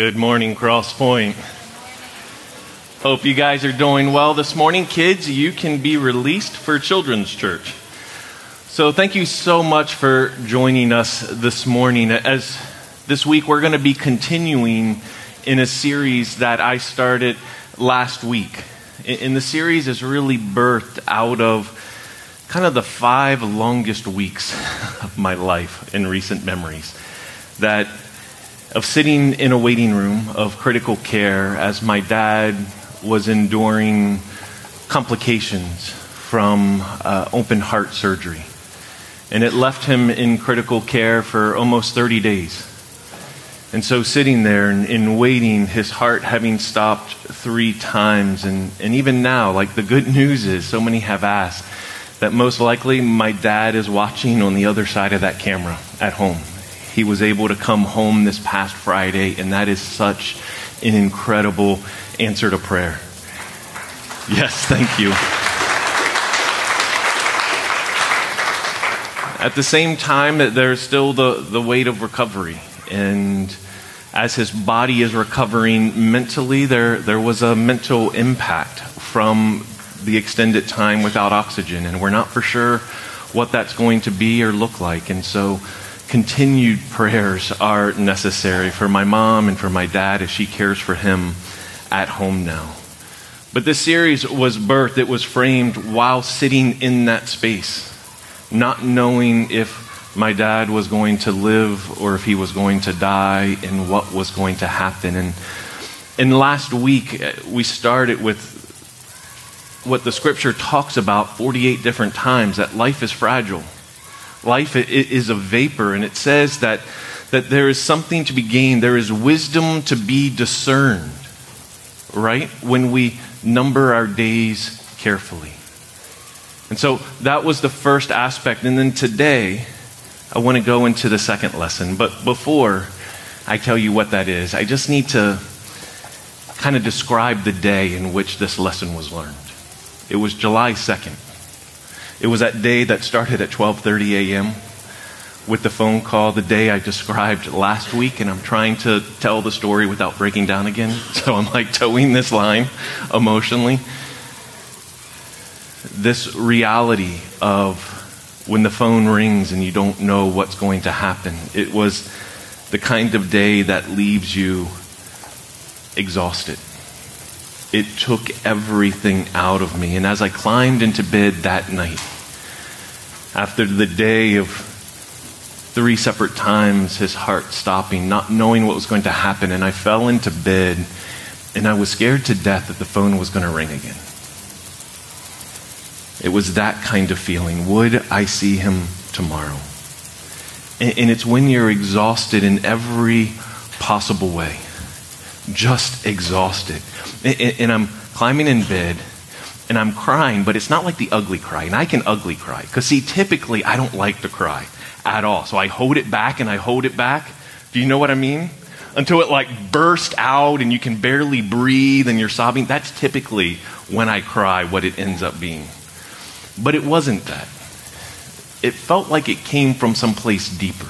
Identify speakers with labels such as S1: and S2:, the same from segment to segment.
S1: Good morning, Cross Point. Hope you guys are doing well this morning. Kids, you can be released for Children's Church. So, thank you so much for joining us this morning. As this week, we're going to be continuing in a series that I started last week. And the series is really birthed out of kind of the five longest weeks of my life in recent memories. That of sitting in a waiting room of critical care as my dad was enduring complications from uh, open heart surgery. And it left him in critical care for almost 30 days. And so, sitting there and, waiting, his heart having stopped three times. And, and even now, like the good news is, so many have asked that most likely my dad is watching on the other side of that camera at home he was able to come home this past Friday, and that is such an incredible answer to prayer. Yes, thank you. At the same time, there's still the, the weight of recovery. And as his body is recovering mentally, there, there was a mental impact from the extended time without oxygen. And we're not for sure what that's going to be or look like. And so continued prayers are necessary for my mom and for my dad as she cares for him at home now. But this series was birthed, it was framed while sitting in that space, not knowing if my dad was going to live or if he was going to die and what was going to happen. And, and last week, uh, we started with what the scripture talks about 48 different times that life is fragile Life is a vapor, and it says that, that there is something to be gained, there is wisdom to be discerned, right? When we number our days carefully. And so that was the first aspect. And then today, I want to go into the second lesson. But before I tell you what that is, I just need to kind of describe the day in which this lesson was learned. It was July 2nd. It was that day that started at 12:30 a.m. with the phone call, the day I described last week, and I'm trying to tell the story without breaking down again. So I'm like toeing this line emotionally. This reality of when the phone rings and you don't know what's going to happen. It was the kind of day that leaves you exhausted it took everything out of me. And as I climbed into bed that night, after the day of three separate times his heart stopping, not knowing what was going to happen, and I fell into bed and I was scared to death that the phone was going to ring again. It was that kind of feeling. Would I see him tomorrow? And, it's when you're exhausted in every possible way, just exhausted and I'm climbing in bed and I'm crying, but it's not like the ugly cry. And I can ugly cry. Because, see, typically I don't like to cry at all. So I hold it back and I hold it back. Do you know what I mean? Until it like bursts out and you can barely breathe and you're sobbing. That's typically when I cry, what it ends up being. But it wasn't that. It felt like it came from someplace deeper.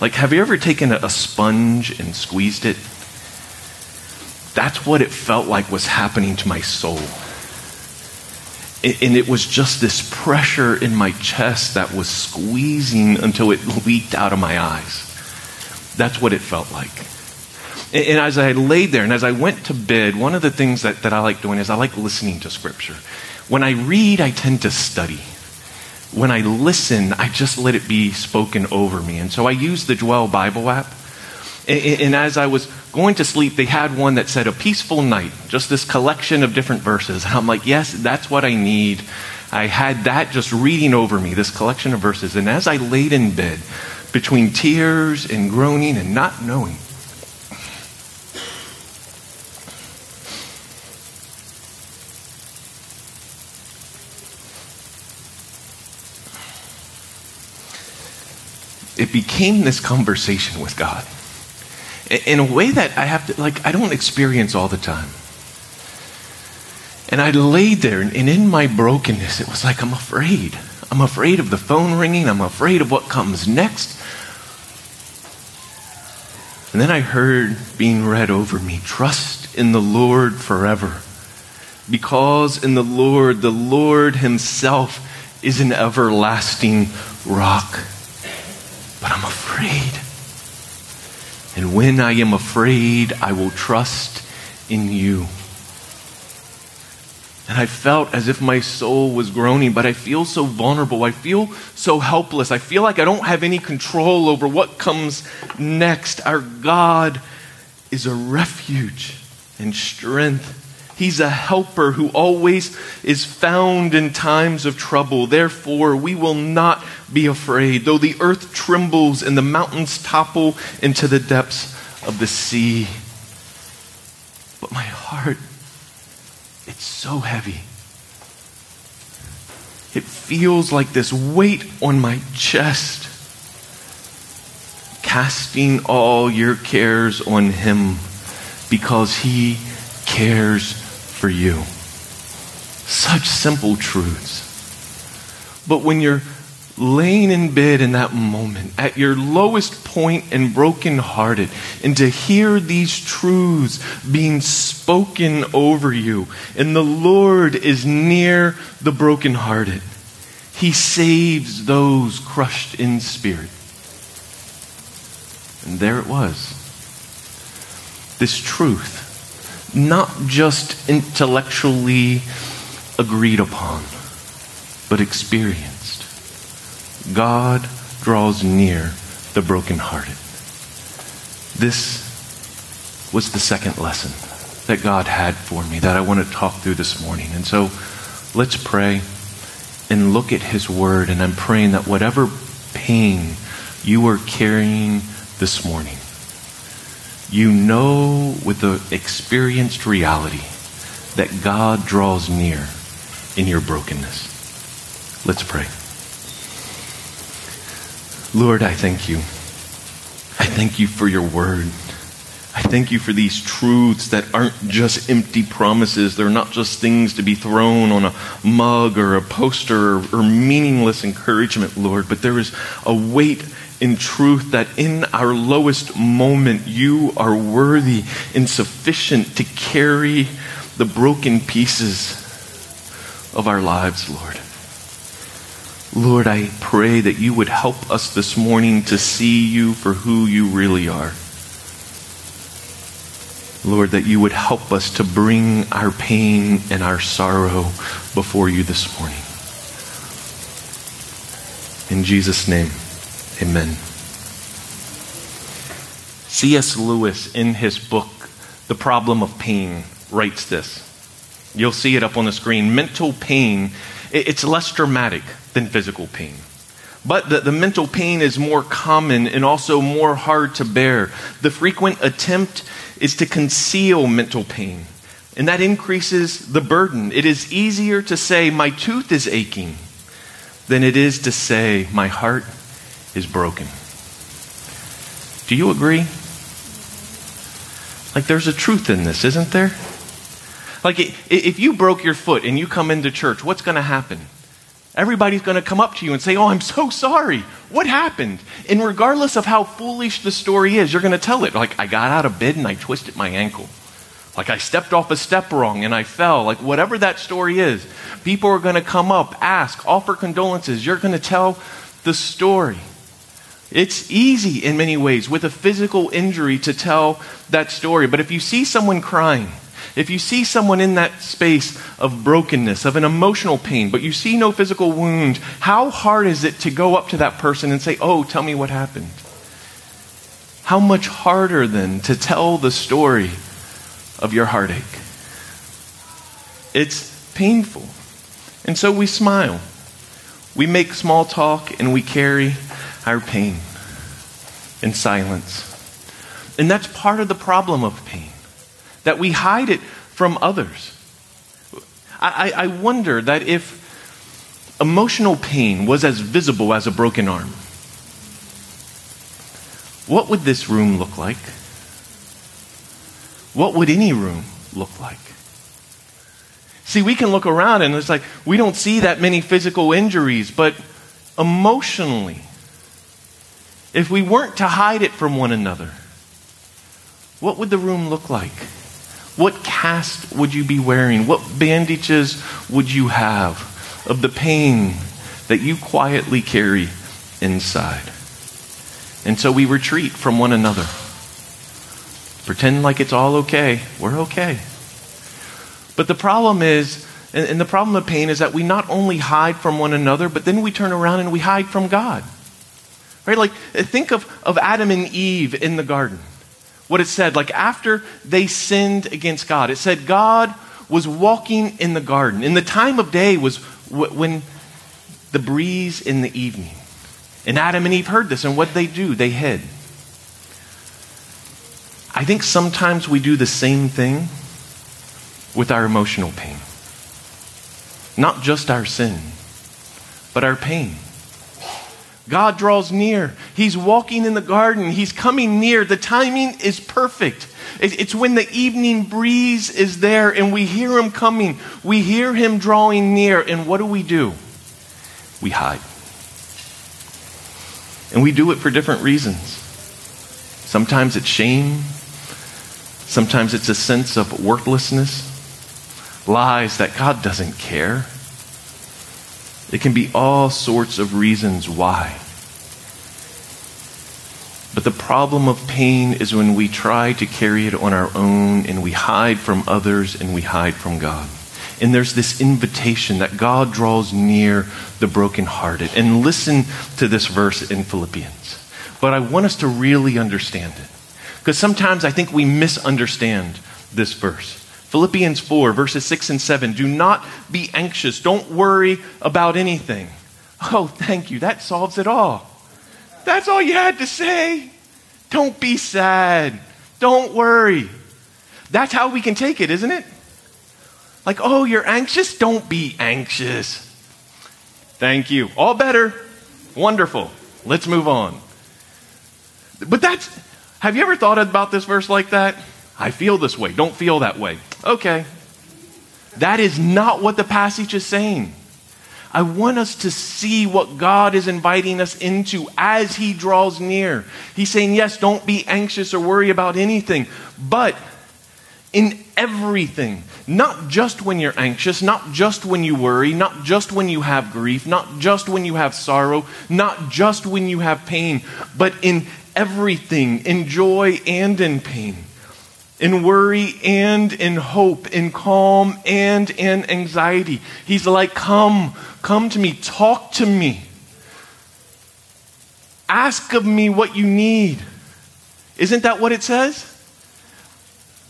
S1: Like, have you ever taken a, a sponge and squeezed it? That's what it felt like was happening to my soul. And it was just this pressure in my chest that was squeezing until it leaked out of my eyes. That's what it felt like. And as I laid there and as I went to bed, one of the things that, that I like doing is I like listening to Scripture. When I read, I tend to study. When I listen, I just let it be spoken over me. And so I use the Dwell Bible app. And, and as I was going to sleep, they had one that said, A peaceful night, just this collection of different verses. I'm like, Yes, that's what I need. I had that just reading over me, this collection of verses. And as I laid in bed, between tears and groaning and not knowing, it became this conversation with God in a way that I have to, like, I don't experience all the time. And I laid there, and in my brokenness, it was like, I'm afraid. I'm afraid of the phone ringing. I'm afraid of what comes next. And then I heard being read over me trust in the Lord forever. Because in the Lord, the Lord Himself is an everlasting rock. But I'm afraid. And when I am afraid, I will trust in you. And I felt as if my soul was groaning, but I feel so vulnerable. I feel so helpless. I feel like I don't have any control over what comes next. Our God is a refuge and strength. He's a helper who always is found in times of trouble. Therefore, we will not be afraid, though the earth trembles and the mountains topple into the depths of the sea. But my heart it's so heavy. It feels like this weight on my chest. Casting all your cares on Him because He cares for you. Such simple truths. But when you're laying in bed in that moment, at your lowest point and brokenhearted, and to hear these truths being spoken over you. And the Lord is near the brokenhearted. He saves those crushed in spirit. And there it was. This truth, not just intellectually agreed upon, but experienced. God draws near the brokenhearted. This was the second lesson that God had for me that I want to talk through this morning. And so let's pray and look at His Word. And I'm praying that whatever pain you are carrying this morning, you know with the experienced reality that God draws near in your brokenness. Let's pray. Lord, I thank you. I thank you for your word. I thank you for these truths that aren't just empty promises. They're not just things to be thrown on a mug or a poster or, or, meaningless encouragement, Lord, but there is a weight in truth that in our lowest moment, you are worthy and sufficient to carry the broken pieces of our lives, Lord. Lord, I pray that you would help us this morning to see you for who you really are. Lord, that you would help us to bring our pain and our sorrow before you this morning. In Jesus' name, amen. C.S. Lewis, in his book, The Problem of Pain, writes this. You'll see it up on the screen. Mental pain, it's less dramatic than physical pain. But the, the mental pain is more common and also more hard to bear. The frequent attempt is to conceal mental pain, and that increases the burden. It is easier to say, My tooth is aching, than it is to say, My heart is broken. Do you agree? Like, there's a truth in this, isn't there? Like, if you broke your foot and you come into church, what's going to happen? Everybody's going to come up to you and say, Oh, I'm so sorry. What happened? And regardless of how foolish the story is, you're going to tell it. Like, I got out of bed and I twisted my ankle. Like, I stepped off a step wrong and I fell. Like, whatever that story is, people are going to come up, ask, offer condolences. You're going to tell the story. It's easy in many ways with a physical injury to tell that story. But if you see someone crying, if you see someone in that space of brokenness, of an emotional pain, but you see no physical wound, how hard is it to go up to that person and say, Oh, tell me what happened? How much harder then to tell the story of your heartache? It's painful. And so we smile. We make small talk and we carry our pain in silence. And that's part of the problem of pain that we hide it from others. I, I, wonder that if emotional pain was as visible as a broken arm, what would this room look like? What would any room look like? See, we can look around and it's like we don't see that many physical injuries, but emotionally, if we weren't to hide it from one another, what would the room look like? What cast would you be wearing? What bandages would you have of the pain that you quietly carry inside? And so we retreat from one another. Pretend like it's all okay. We're okay. But the problem is, and, the problem of pain is that we not only hide from one another, but then we turn around and we hide from God. Right? Like, think of, of Adam and Eve in the garden. What it said, like after they sinned against God, it said God was walking in the garden. And the time of day was w- when the breeze in the evening. And Adam and Eve heard this, and what they do? They hid. I think sometimes we do the same thing with our emotional pain. Not just our sin, but our pain. God draws near. He's walking in the garden. He's coming near. The timing is perfect. It's when the evening breeze is there and we hear him coming. We hear him drawing near. And what do we do? We hide. And we do it for different reasons. Sometimes it's shame. Sometimes it's a sense of worthlessness, lies that God doesn't care. It can be all sorts of reasons why. But the problem of pain is when we try to carry it on our own and we hide from others and we hide from God. And there's this invitation that God draws near the brokenhearted. And listen to this verse in Philippians. But I want us to really understand it. Because sometimes I think we misunderstand this verse. Philippians 4, verses 6 and 7. Do not be anxious. Don't worry about anything. Oh, thank you. That solves it all. That's all you had to say. Don't be sad. Don't worry. That's how we can take it, isn't it? Like, oh, you're anxious? Don't be anxious. Thank you. All better. Wonderful. Let's move on. But that's, have you ever thought about this verse like that? I feel this way. Don't feel that way. Okay. That is not what the passage is saying. I want us to see what God is inviting us into as He draws near. He's saying, yes, don't be anxious or worry about anything, but in everything, not just when you're anxious, not just when you worry, not just when you have grief, not just when you have sorrow, not just when you have pain, but in everything, in joy and in pain, in worry and in hope, in calm and in anxiety. He's like, Come, come to me, talk to me. Ask of me what you need. Isn't that what it says?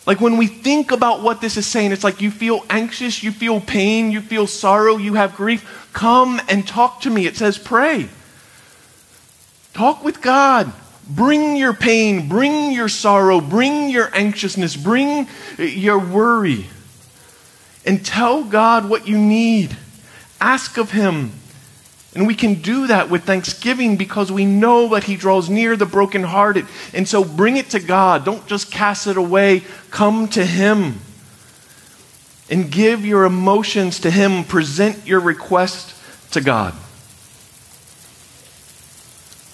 S1: Like when we think about what this is saying, it's like you feel anxious, you feel pain, you feel sorrow, you have grief. Come and talk to me. It says, pray. Talk with God. Bring your pain, bring your sorrow, bring your anxiousness, bring your worry. And tell God what you need. Ask of Him. And we can do that with thanksgiving because we know that He draws near the brokenhearted. And so bring it to God. Don't just cast it away. Come to Him and give your emotions to Him. Present your request to God.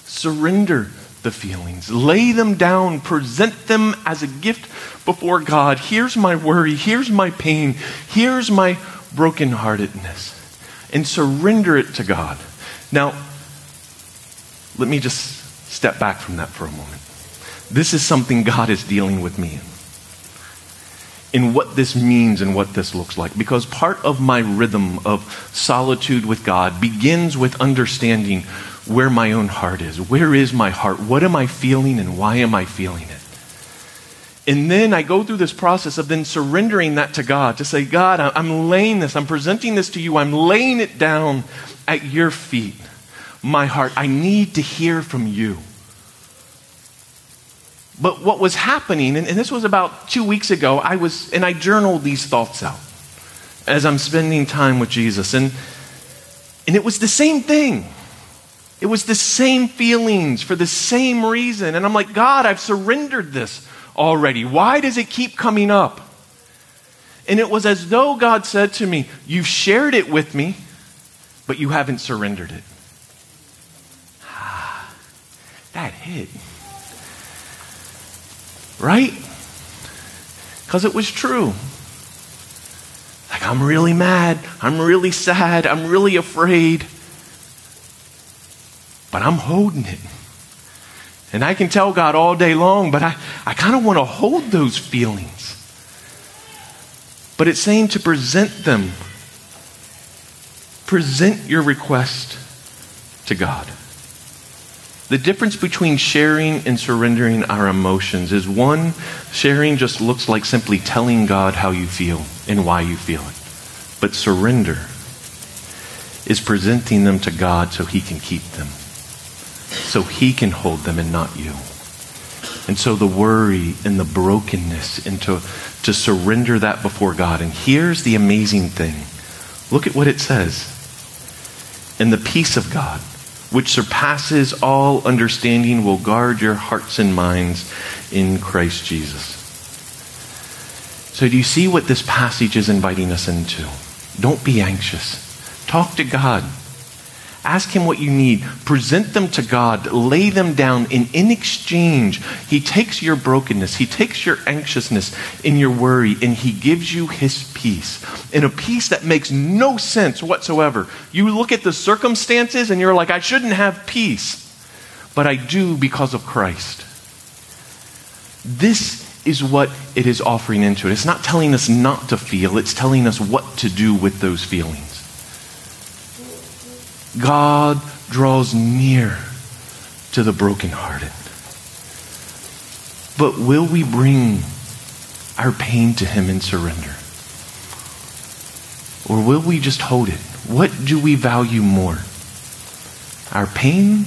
S1: Surrender the feelings. Lay them down, present them as a gift before God. Here's my worry, here's my pain, here's my brokenheartedness. And surrender it to God. Now, let me just step back from that for a moment. This is something God is dealing with me in. In what this means and what this looks like. Because part of my rhythm of solitude with God begins with understanding where my own heart is. Where is my heart? What am I feeling and why am I feeling it? And then I go through this process of then surrendering that to God to say, God, I'm laying this, I'm presenting this to you, I'm laying it down at your feet. My heart, I need to hear from you. But what was happening, and, and this was about two weeks ago, I was, and I journaled these thoughts out as I'm spending time with Jesus. And, and it was the same thing. It was the same feelings for the same reason. And I'm like, God, I've surrendered this already. Why does it keep coming up? And it was as though God said to me, You've shared it with me, but you haven't surrendered it. Ah, that hit. Right? Because it was true. Like, I'm really mad. I'm really sad. I'm really afraid. But I'm holding it. And I can tell God all day long, but I, I kind of want to hold those feelings. But it's saying to present them. Present your request to God. The difference between sharing and surrendering our emotions is one, sharing just looks like simply telling God how you feel and why you feel it. But surrender is presenting them to God so He can keep them, so He can hold them and not you. And so the worry and the brokenness, and to, to surrender that before God. And here's the amazing thing look at what it says. And the peace of God which surpasses all understanding, will guard your hearts and minds in Christ Jesus. So, do you see what this passage is inviting us into? Don't be anxious. Talk to God. Ask Him what you need. Present them to God. Lay them down. And in exchange, He takes your brokenness, He takes your anxiousness and your worry, and He gives you His peace. And a peace that makes no sense whatsoever. You look at the circumstances and you're like, I shouldn't have peace. But I do because of Christ. This is what it is offering into it. It's not telling us not to feel, it's telling us what to do with those feelings. God draws near to the brokenhearted. But will we bring our pain to Him in surrender? Or will we just hold it? What do we value more? Our pain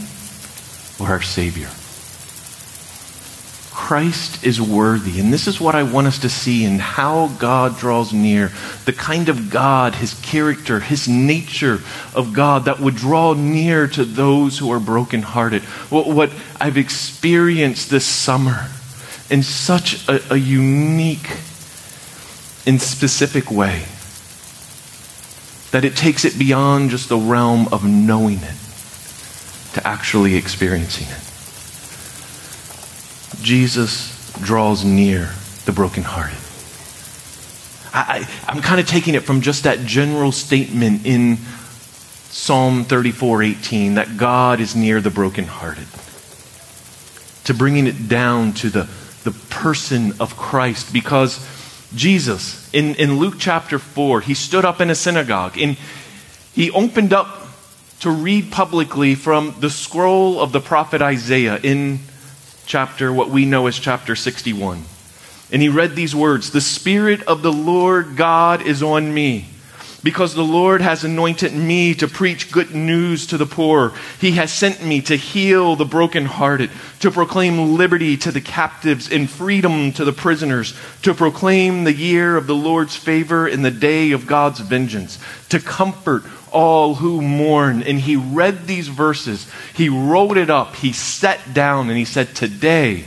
S1: or our Savior? Christ is worthy. And this is what I want us to see in how God draws near. The kind of God, his character, his nature of God that would draw near to those who are brokenhearted. What, what I've experienced this summer in such a, a unique and specific way that it takes it beyond just the realm of knowing it to actually experiencing it. Jesus draws near the brokenhearted. I, am kind of taking it from just that general statement in Psalm 34 18 that God is near the brokenhearted, to bringing it down to the, the person of Christ because Jesus, in, in Luke chapter 4, he stood up in a synagogue and he opened up to read publicly from the scroll of the prophet Isaiah in chapter, what we know as chapter 61. And he read these words The Spirit of the Lord God is on me, because the Lord has anointed me to preach good news to the poor. He has sent me to heal the brokenhearted, to proclaim liberty to the captives and freedom to the prisoners, to proclaim the year of the Lord's favor and the day of God's vengeance, to comfort all who mourn. And he read these verses, he wrote it up, he sat down, and he said, Today,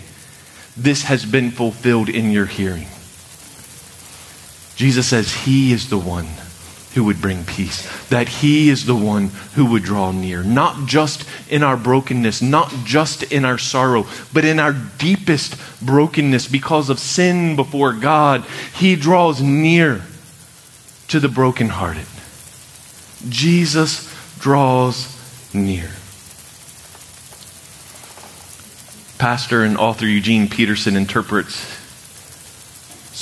S1: this has been fulfilled in your hearing. Jesus says he is the one who would bring peace, that he is the one who would draw near, not just in our brokenness, not just in our sorrow, but in our deepest brokenness because of sin before God. He draws near to the brokenhearted. Jesus draws near. Pastor and author Eugene Peterson interprets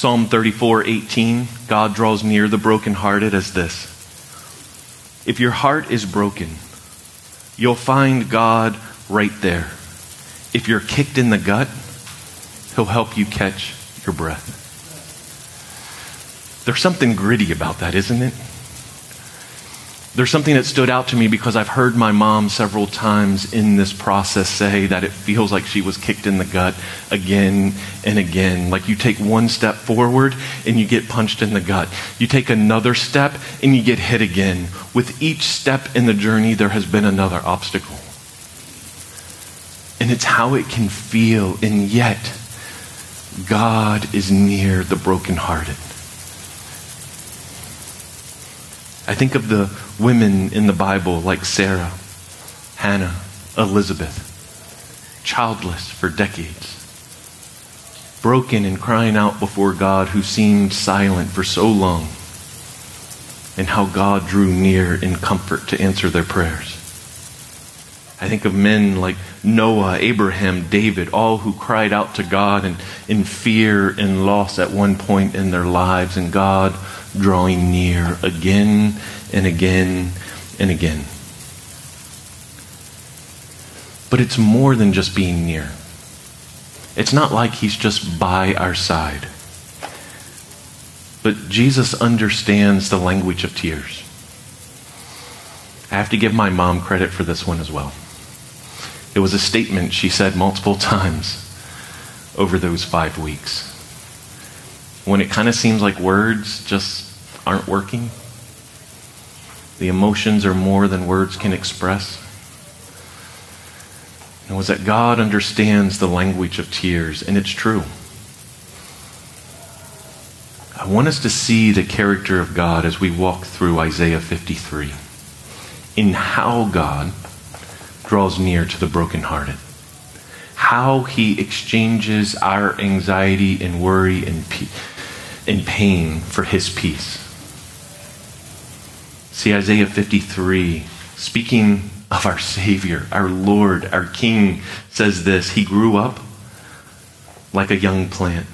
S1: Psalm 34 18. God draws near the brokenhearted as this If your heart is broken, you'll find God right there. If you're kicked in the gut, He'll help you catch your breath. There's something gritty about that, isn't it? There's something that stood out to me because I've heard my mom several times in this process say that it feels like she was kicked in the gut again and again. Like you take one step forward and you get punched in the gut. You take another step and you get hit again. With each step in the journey, there has been another obstacle. And it's how it can feel, and yet, God is near the brokenhearted. I think of the women in the Bible like Sarah, Hannah, Elizabeth, childless for decades. broken and crying out before God who seemed silent for so long, and how God drew near in comfort to answer their prayers. I think of men like Noah, Abraham, David, all who cried out to God in, in fear and loss at one point in their lives, and God drawing near again and again and again. But it's more than just being near. It's not like he's just by our side. But Jesus understands the language of tears. I have to give my mom credit for this one as well. It was a statement she said multiple times over those five weeks. When it kind of seems like words just aren't working, the emotions are more than words can express. And was that God understands the language of tears, and it's true. I want us to see the character of God as we walk through Isaiah 53 in how God draws near to the brokenhearted. How he exchanges our anxiety and worry and, pe- and pain for his peace. See, Isaiah 53, speaking of our Savior, our Lord, our King, says this He grew up like a young plant,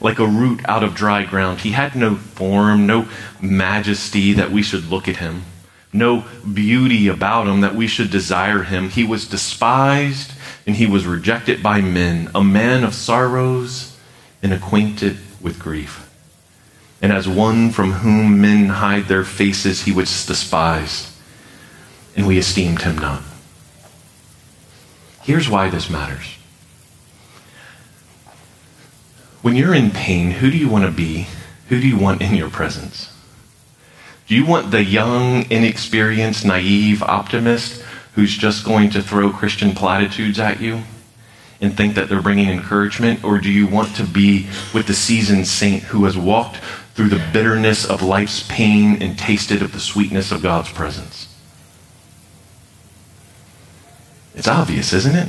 S1: like a root out of dry ground. He had no form, no majesty that we should look at him no beauty about him that we should desire him. He was despised and he was rejected by men, a man of sorrows and acquainted with grief. And as one from whom men hide their faces, he was despised, and we esteemed him not. Here's why this matters. When you're in pain, who do you want to be? Who do you want in your presence? Do you want the young, inexperienced, naive optimist who's just going to throw Christian platitudes at you and think that they're bringing encouragement? Or do you want to be with the seasoned saint who has walked through the bitterness of life's pain and tasted of the sweetness of God's presence? It's obvious, isn't it?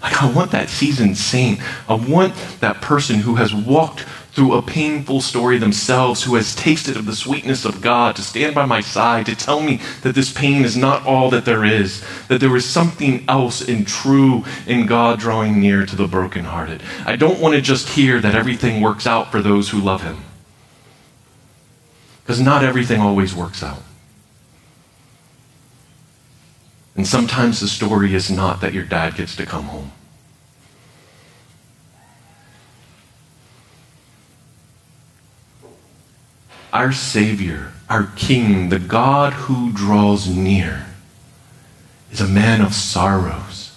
S1: Like, I want that seasoned saint. I want that person who has walked through a painful story themselves who has tasted of the sweetness of God to stand by my side to tell me that this pain is not all that there is, that there is something else and true in God drawing near to the brokenhearted. I don't want to just hear that everything works out for those who love Him. Because not everything always works out. And sometimes the story is not that your dad gets to come home. Our Savior, our King, the God who draws near, is a man of sorrows.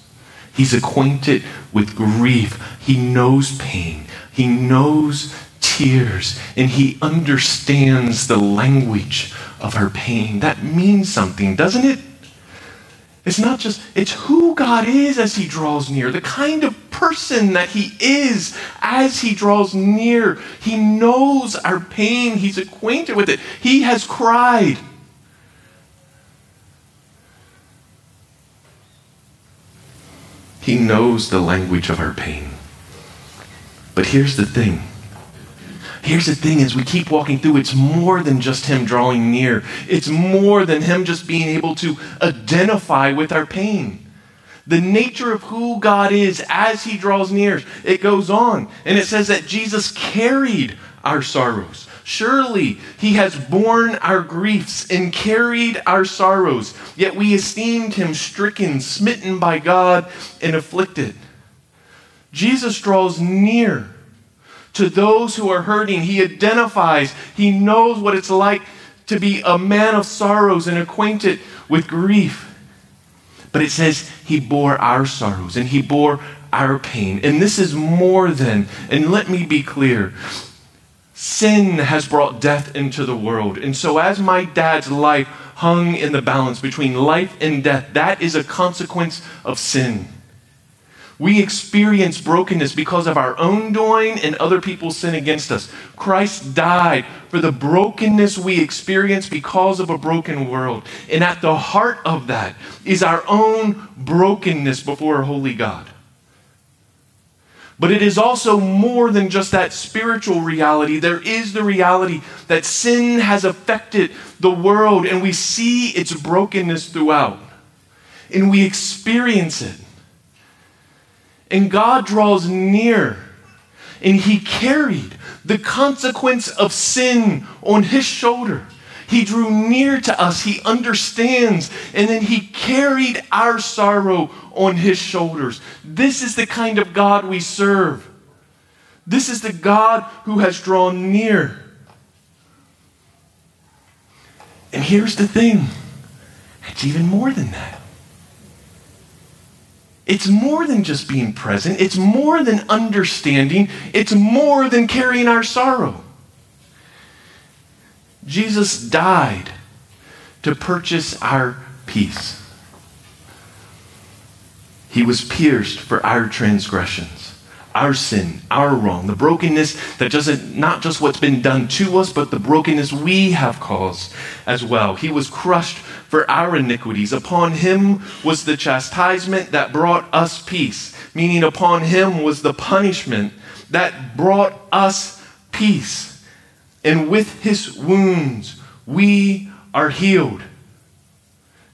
S1: He's acquainted with grief. He knows pain. He knows tears. And he understands the language of our pain. That means something, doesn't it? It's not just, it's who God is as He draws near, the kind of person that He is as He draws near. He knows our pain, He's acquainted with it, He has cried. He knows the language of our pain. But here's the thing Here's the thing as we keep walking through, it's more than just him drawing near. It's more than him just being able to identify with our pain. The nature of who God is as he draws near, it goes on. And it says that Jesus carried our sorrows. Surely he has borne our griefs and carried our sorrows, yet we esteemed him stricken, smitten by God, and afflicted. Jesus draws near to those who are hurting. He identifies, he knows what it's like to be a man of sorrows and acquainted with grief. But it says he bore our sorrows and he bore our pain. And this is more than, and let me be clear sin has brought death into the world. And so, as my dad's life hung in the balance between life and death, that is a consequence of sin. We experience brokenness because of our own doing and other people's sin against us. Christ died for the brokenness we experience because of a broken world. And at the heart of that is our own brokenness before a holy God. But it is also more than just that spiritual reality. There is the reality that sin has affected the world and we see its brokenness throughout. And we experience it. And God draws near and He carried the consequence of sin on His shoulder. He drew near to us. He understands. And then he carried our sorrow on his shoulders. This is the kind of God we serve. This is the God who has drawn near. And here's the thing it's even more than that. It's more than just being present, it's more than understanding, it's more than carrying our sorrow. Jesus died to purchase our peace. He was pierced for our transgressions, our sin, our wrong, the brokenness that doesn't, not just what's been done to us, but the brokenness we have caused as well. He was crushed for our iniquities. Upon him was the chastisement that brought us peace, meaning upon him was the punishment that brought us peace and with his wounds we are healed.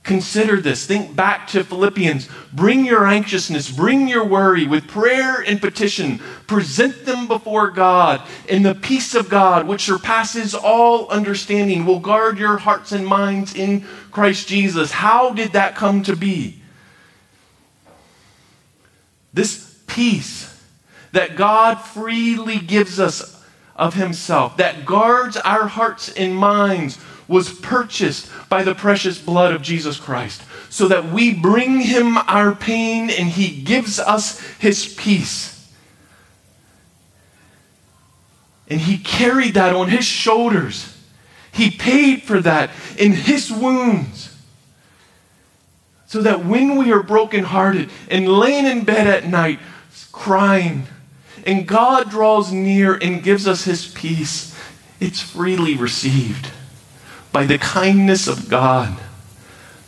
S1: Consider this. Think back to Philippians. Bring your anxiousness, bring your worry with prayer and petition. Present them before God, and the peace of God, which surpasses all understanding, will guard your hearts and minds in Christ Jesus. How did that come to be? This peace that God freely gives us of himself that guards our hearts and minds was purchased by the precious blood of Jesus Christ so that we bring him our pain and he gives us his peace. And he carried that on his shoulders. He paid for that in his wounds. So that when we are brokenhearted and laying in bed at night crying, and God draws near and gives us his peace, it's freely received by the kindness of God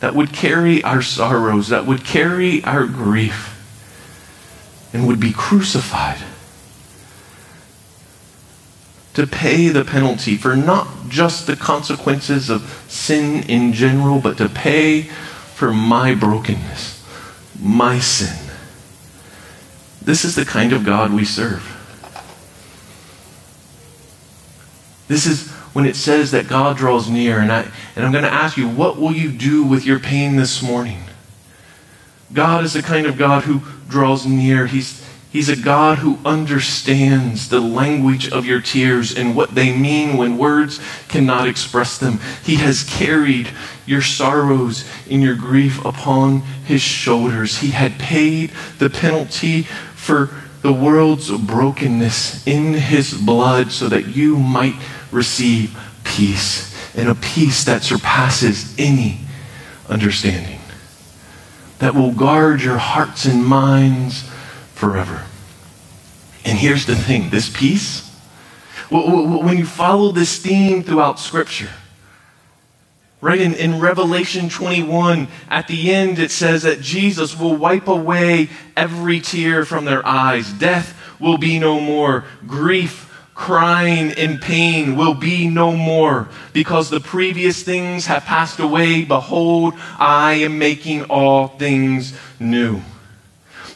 S1: that would carry our sorrows, that would carry our grief, and would be crucified to pay the penalty for not just the consequences of sin in general, but to pay for my brokenness, my sin. This is the kind of God we serve. This is when it says that God draws near. And, I, and I'm going to ask you, what will you do with your pain this morning? God is the kind of God who draws near. He's, he's a God who understands the language of your tears and what they mean when words cannot express them. He has carried your sorrows and your grief upon his shoulders. He had paid the penalty for the world's brokenness in his blood so that you might receive peace and a peace that surpasses any understanding, that will guard your hearts and minds forever. And here's the thing this peace, when you follow this theme throughout Scripture, Right in, in Revelation 21, at the end, it says that Jesus will wipe away every tear from their eyes. Death will be no more. Grief, crying, and pain will be no more because the previous things have passed away. Behold, I am making all things new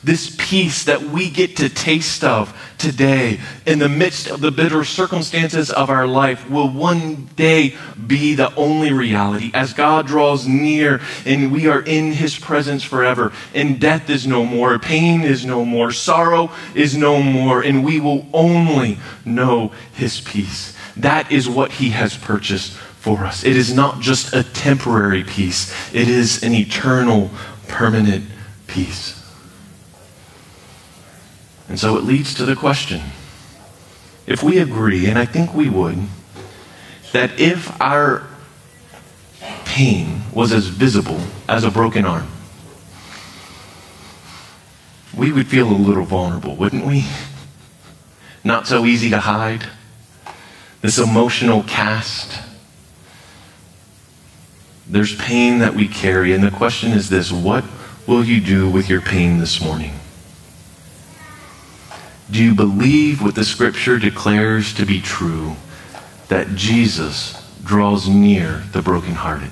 S1: this peace that we get to taste of today in the midst of the bitter circumstances of our life will one day be the only reality as God draws near and we are in his presence forever. And death is no more, pain is no more, sorrow is no more, and we will only know his peace. That is what he has purchased for us. It is not just a temporary peace, it is an eternal, permanent peace. And so it leads to the question if we agree, and I think we would, that if our pain was as visible as a broken arm, we would feel a little vulnerable, wouldn't we? Not so easy to hide. This emotional cast. There's pain that we carry, and the question is this what will you do with your pain this morning? Do you believe what the scripture declares to be true that Jesus draws near the brokenhearted?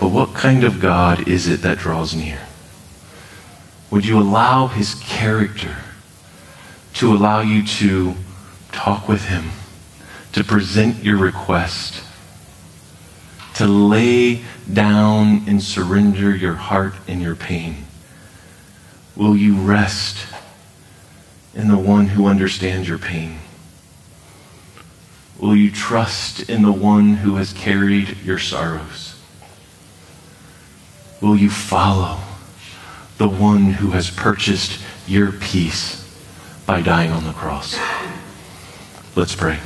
S1: But what kind of God is it that draws near? Would you allow his character to allow you to talk with him, to present your request, to lay down and surrender your heart and your pain? Will you rest in the one who understands your pain? Will you trust in the one who has carried your sorrows? Will you follow the one who has purchased your peace by dying on the cross? Let's pray.